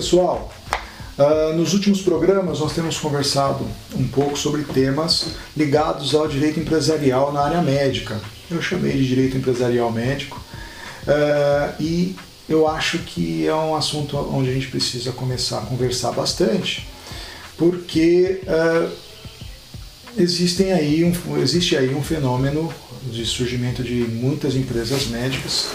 Pessoal, uh, nos últimos programas nós temos conversado um pouco sobre temas ligados ao direito empresarial na área médica. Eu chamei de direito empresarial médico uh, e eu acho que é um assunto onde a gente precisa começar a conversar bastante, porque uh, existem aí um, existe aí um fenômeno de surgimento de muitas empresas médicas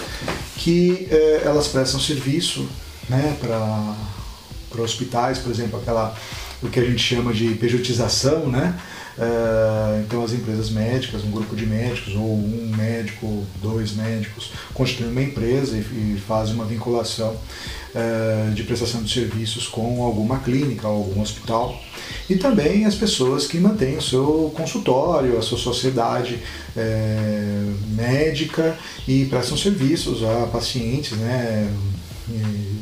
que elas prestam serviço né, para hospitais, por exemplo, aquela o que a gente chama de pejotização, né? Uh, então as empresas médicas, um grupo de médicos ou um médico, dois médicos, constituem uma empresa e, fazem uma vinculação uh, de prestação de serviços com alguma clínica ou algum hospital. E também as pessoas que mantêm o seu consultório, a sua sociedade uh, médica e prestam serviços a pacientes, né?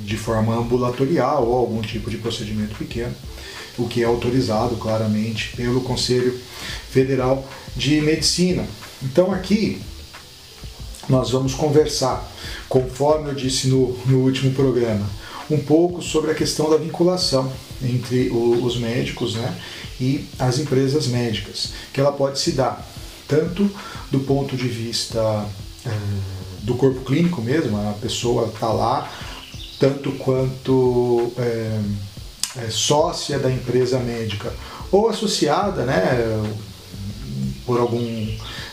De forma ambulatorial ou algum tipo de procedimento pequeno, o que é autorizado claramente pelo Conselho Federal de Medicina. Então aqui nós vamos conversar, conforme eu disse no, no último programa, um pouco sobre a questão da vinculação entre o, os médicos né, e as empresas médicas, que ela pode se dar tanto do ponto de vista é, do corpo clínico mesmo, a pessoa está lá tanto quanto é, é, sócia da empresa médica ou associada, né, por algum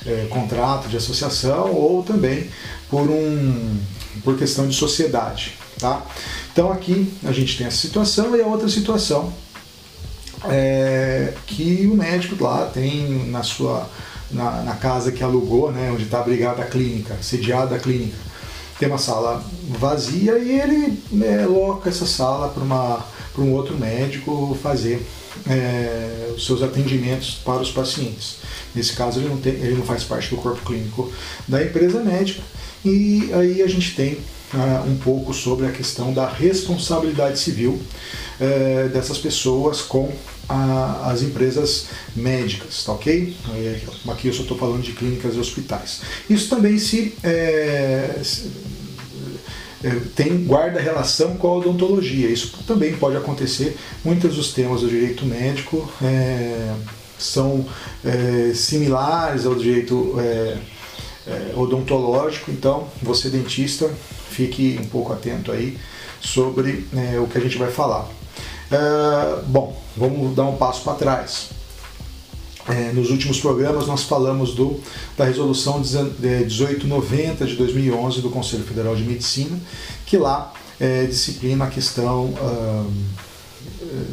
é, contrato de associação ou também por um por questão de sociedade, tá? Então aqui a gente tem essa situação e a outra situação é que o médico lá tem na sua na, na casa que alugou, né, onde está abrigada a clínica, sediada a clínica, tem uma sala vazia e ele é, loca essa sala para um outro médico fazer é, os seus atendimentos para os pacientes. Nesse caso, ele não, tem, ele não faz parte do corpo clínico da empresa médica. E aí a gente tem uh, um pouco sobre a questão da responsabilidade civil uh, dessas pessoas com a, as empresas médicas, tá ok? Aqui eu só estou falando de clínicas e hospitais. Isso também se, é, se é, tem guarda relação com a odontologia. Isso também pode acontecer. Muitos dos temas do direito médico é, são é, similares ao direito é, odontológico. Então, você dentista, fique um pouco atento aí sobre é, o que a gente vai falar. Uh, bom, vamos dar um passo para trás. É, nos últimos programas nós falamos do, da resolução 1890 de 2011 do Conselho Federal de Medicina, que lá é, disciplina a questão uh,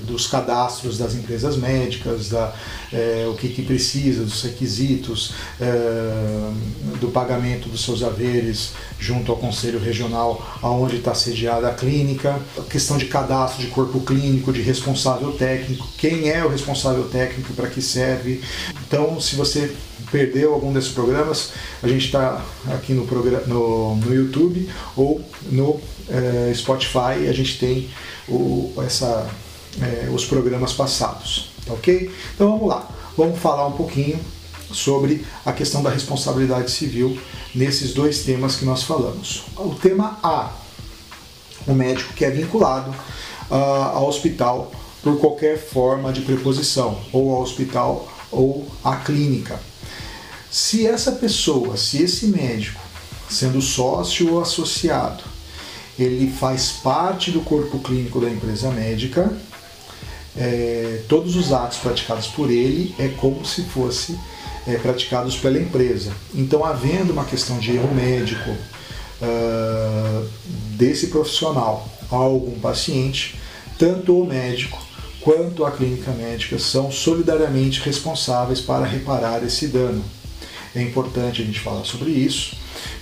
dos cadastros das empresas médicas, da, é, o que, que, precisa, dos requisitos, é, do pagamento dos seus haveres junto ao Conselho Regional aonde está sediada a clínica, a questão de cadastro de corpo clínico, de responsável técnico, quem é o responsável técnico, para que serve. Então, se você perdeu algum desses programas, a gente está aqui no, no, no, YouTube ou no é, Spotify, a gente tem o, essa é, os programas passados, tá ok? Então vamos lá, vamos falar um pouquinho sobre a questão da responsabilidade civil nesses dois temas que nós falamos. O tema A, o médico que é vinculado uh, ao hospital por qualquer forma de preposição, ou ao hospital ou à clínica. Se essa pessoa, se esse médico, sendo sócio ou associado, ele faz parte do corpo clínico da empresa médica, é, todos os atos praticados por ele é como se fosse é, praticados pela empresa. Então, havendo uma questão de erro médico uh, desse profissional a algum paciente, tanto o médico quanto a clínica médica são solidariamente responsáveis para reparar esse dano. É importante a gente falar sobre isso,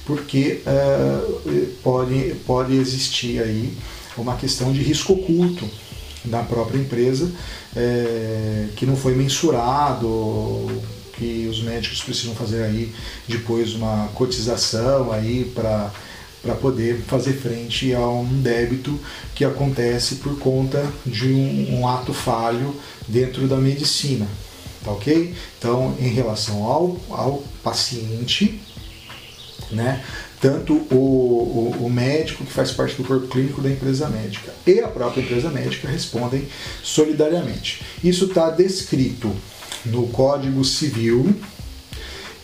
porque uh, pode, pode existir aí uma questão de risco oculto da própria empresa é, que não foi mensurado, que os médicos precisam fazer aí depois uma cotização aí para para poder fazer frente a um débito que acontece por conta de um, um ato falho dentro da medicina, tá ok? Então, em relação ao, ao paciente, né? tanto o, o, o, médico que faz parte do corpo clínico da empresa médica e a própria empresa médica respondem solidariamente. Isso está descrito no Código Civil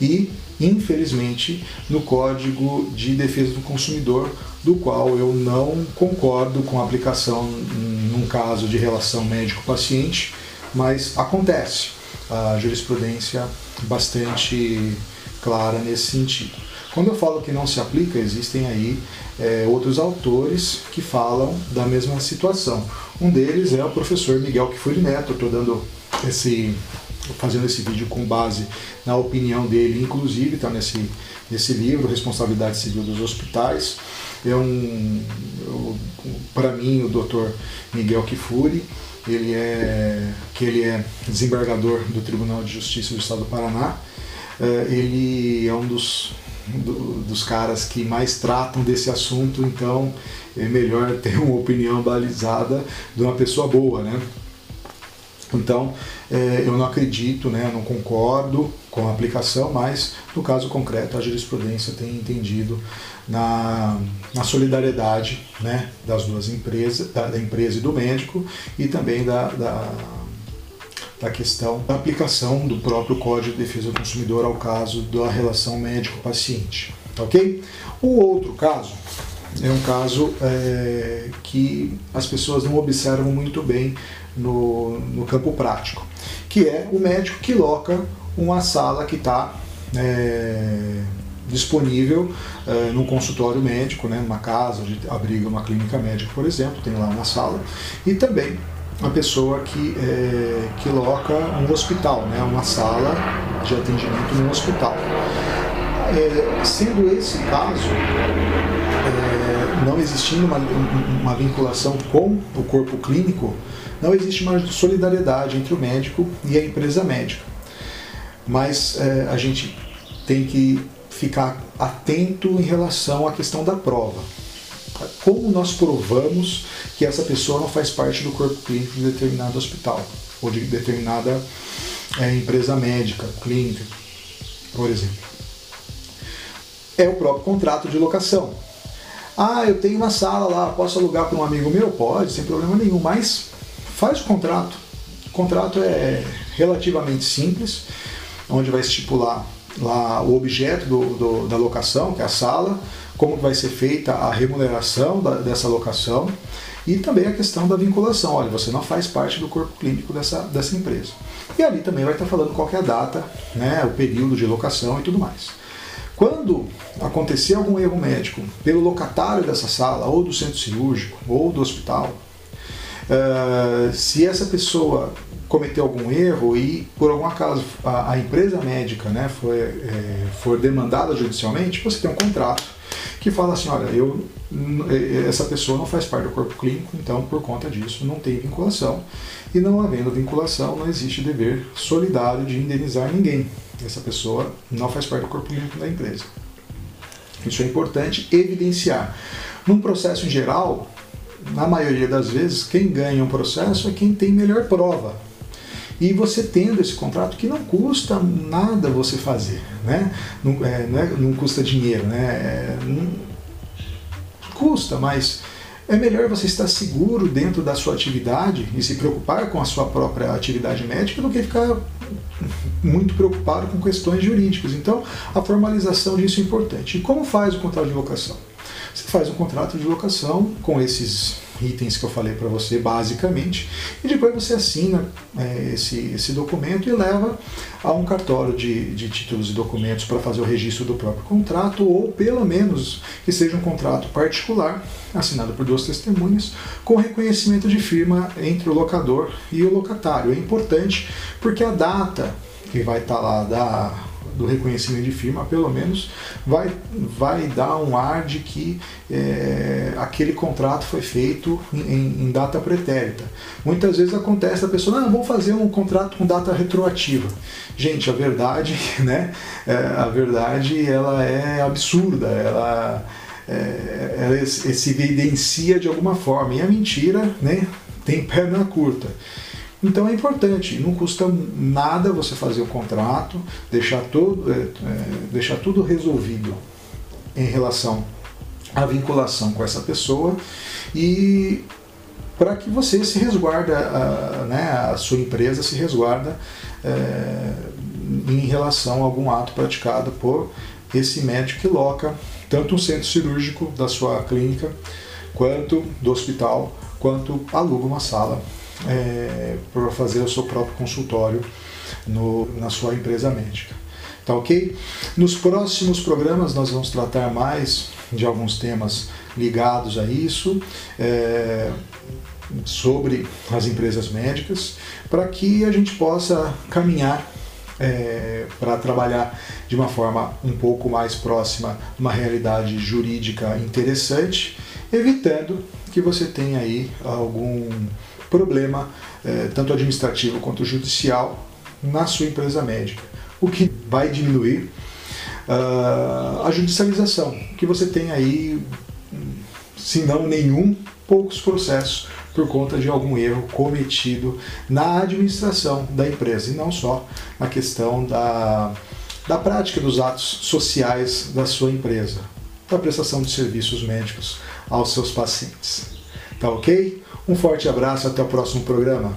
e, infelizmente, no Código de Defesa do Consumidor, do qual eu não concordo com a aplicação num caso de relação médico-paciente, mas acontece. A jurisprudência bastante clara nesse sentido. Quando eu falo que não se aplica, existem aí é, outros autores que falam da mesma situação. Um deles é o professor Miguel Kifuri Neto, estou dando esse fazendo esse vídeo com base na opinião dele, inclusive está nesse, nesse livro, Responsabilidade Civil dos Hospitais. É um, para mim, o Dr. Miguel Kifuri, ele é, que ele é desembargador do Tribunal de Justiça do Estado do Paraná. É, ele é um dos, do, dos caras que mais tratam desse assunto, então é melhor ter uma opinião balizada de uma pessoa boa, né? Então, é, eu não acredito, né, não concordo com a aplicação, mas no caso concreto a jurisprudência tem entendido na, na solidariedade né, das duas empresas, da, da, empresa e do médico, e também da, da, da questão da aplicação do próprio Código de Defesa do Consumidor ao caso da relação médico-paciente. Ok? O outro caso é um caso é, que as pessoas não observam muito bem no, no campo prático, que é o médico que loca uma sala que está é, disponível é, num consultório médico, né, numa casa onde abriga uma clínica médica, por exemplo, tem lá uma sala, e também a pessoa que, é, que loca um hospital, né, uma sala de atendimento num hospital. É, sendo esse caso, é, não existindo uma, uma vinculação com o corpo clínico, não existe uma solidariedade entre o médico e a empresa médica. Mas é, a gente tem que ficar atento em relação à questão da prova. Como nós provamos que essa pessoa não faz parte do corpo clínico de determinado hospital ou de determinada é, empresa médica, clínica, por exemplo? É o próprio contrato de locação. Ah, eu tenho uma sala lá, posso alugar para um amigo meu? Pode, sem problema nenhum, mas faz o contrato. O contrato é relativamente simples, onde vai estipular lá o objeto do, do, da locação, que é a sala, como vai ser feita a remuneração da, dessa locação e também a questão da vinculação. Olha, você não faz parte do corpo clínico dessa, dessa empresa. E ali também vai estar falando qual é a data, né, o período de locação e tudo mais. Quando acontecer algum erro médico pelo locatário dessa sala, ou do centro cirúrgico, ou do hospital, Uh, se essa pessoa cometeu algum erro e por algum acaso a, a empresa médica né, for, é, for demandada judicialmente, você tem um contrato que fala assim, olha, eu, essa pessoa não faz parte do corpo clínico, então por conta disso não tem vinculação. E não havendo vinculação, não existe dever solidário de indenizar ninguém. Essa pessoa não faz parte do corpo clínico da empresa. Isso é importante evidenciar. Num processo em geral, na maioria das vezes, quem ganha um processo é quem tem melhor prova. E você tendo esse contrato que não custa nada você fazer, né? Não, é, não, é, não custa dinheiro, né? É, não, custa, mas é melhor você estar seguro dentro da sua atividade e se preocupar com a sua própria atividade médica do que ficar muito preocupado com questões jurídicas. Então, a formalização disso é importante. E como faz o contrato de locação? Você faz um contrato de locação com esses itens que eu falei para você, basicamente, e depois você assina é, esse, esse documento e leva a um cartório de, de títulos e documentos para fazer o registro do próprio contrato, ou pelo menos que seja um contrato particular, assinado por duas testemunhas, com reconhecimento de firma entre o locador e o locatário. É importante porque a data que vai estar tá lá da do reconhecimento de firma, pelo menos vai, vai dar um ar de que é, aquele contrato foi feito em, em, data pretérita. Muitas vezes acontece a pessoa, não, vamos fazer um contrato com data retroativa. Gente, a verdade, né? É, a verdade ela é absurda, ela, é, ela se evidencia de alguma forma. E a mentira né, tem perna curta. Então é importante, não custa nada você fazer o contrato, deixar, todo, é, é, deixar tudo resolvido em relação à vinculação com essa pessoa e para que você se resguarda, a, né, a sua empresa se resguarda é, em relação a algum ato praticado por esse médico que loca tanto um centro cirúrgico da sua clínica, quanto do hospital, quanto aluga uma sala é, para fazer o seu próprio consultório no, na sua empresa médica. Tá ok? Nos próximos programas nós vamos tratar mais de alguns temas ligados a isso, é, sobre as empresas médicas, para que a gente possa caminhar é, para trabalhar de uma forma um pouco mais próxima uma realidade jurídica interessante, evitando que você tenha aí algum problema, é, tanto administrativo quanto judicial, na sua empresa médica, o que vai diminuir uh, a judicialização, que você tem aí, se não nenhum, poucos processos por conta de algum erro cometido na administração da empresa e não só na questão da, da prática dos atos sociais da sua empresa, da prestação de serviços médicos aos seus pacientes. Tá ok? Um forte abraço, até o próximo programa.